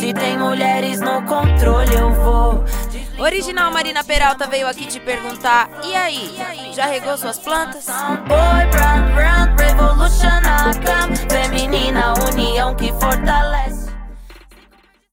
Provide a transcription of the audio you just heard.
Se tem mulheres no controle, eu vou. Original Marina Peralta veio aqui te perguntar: e aí, já regou suas plantas? Boy, brand, brand, revolution, a cam. Feminina, união que fortalece.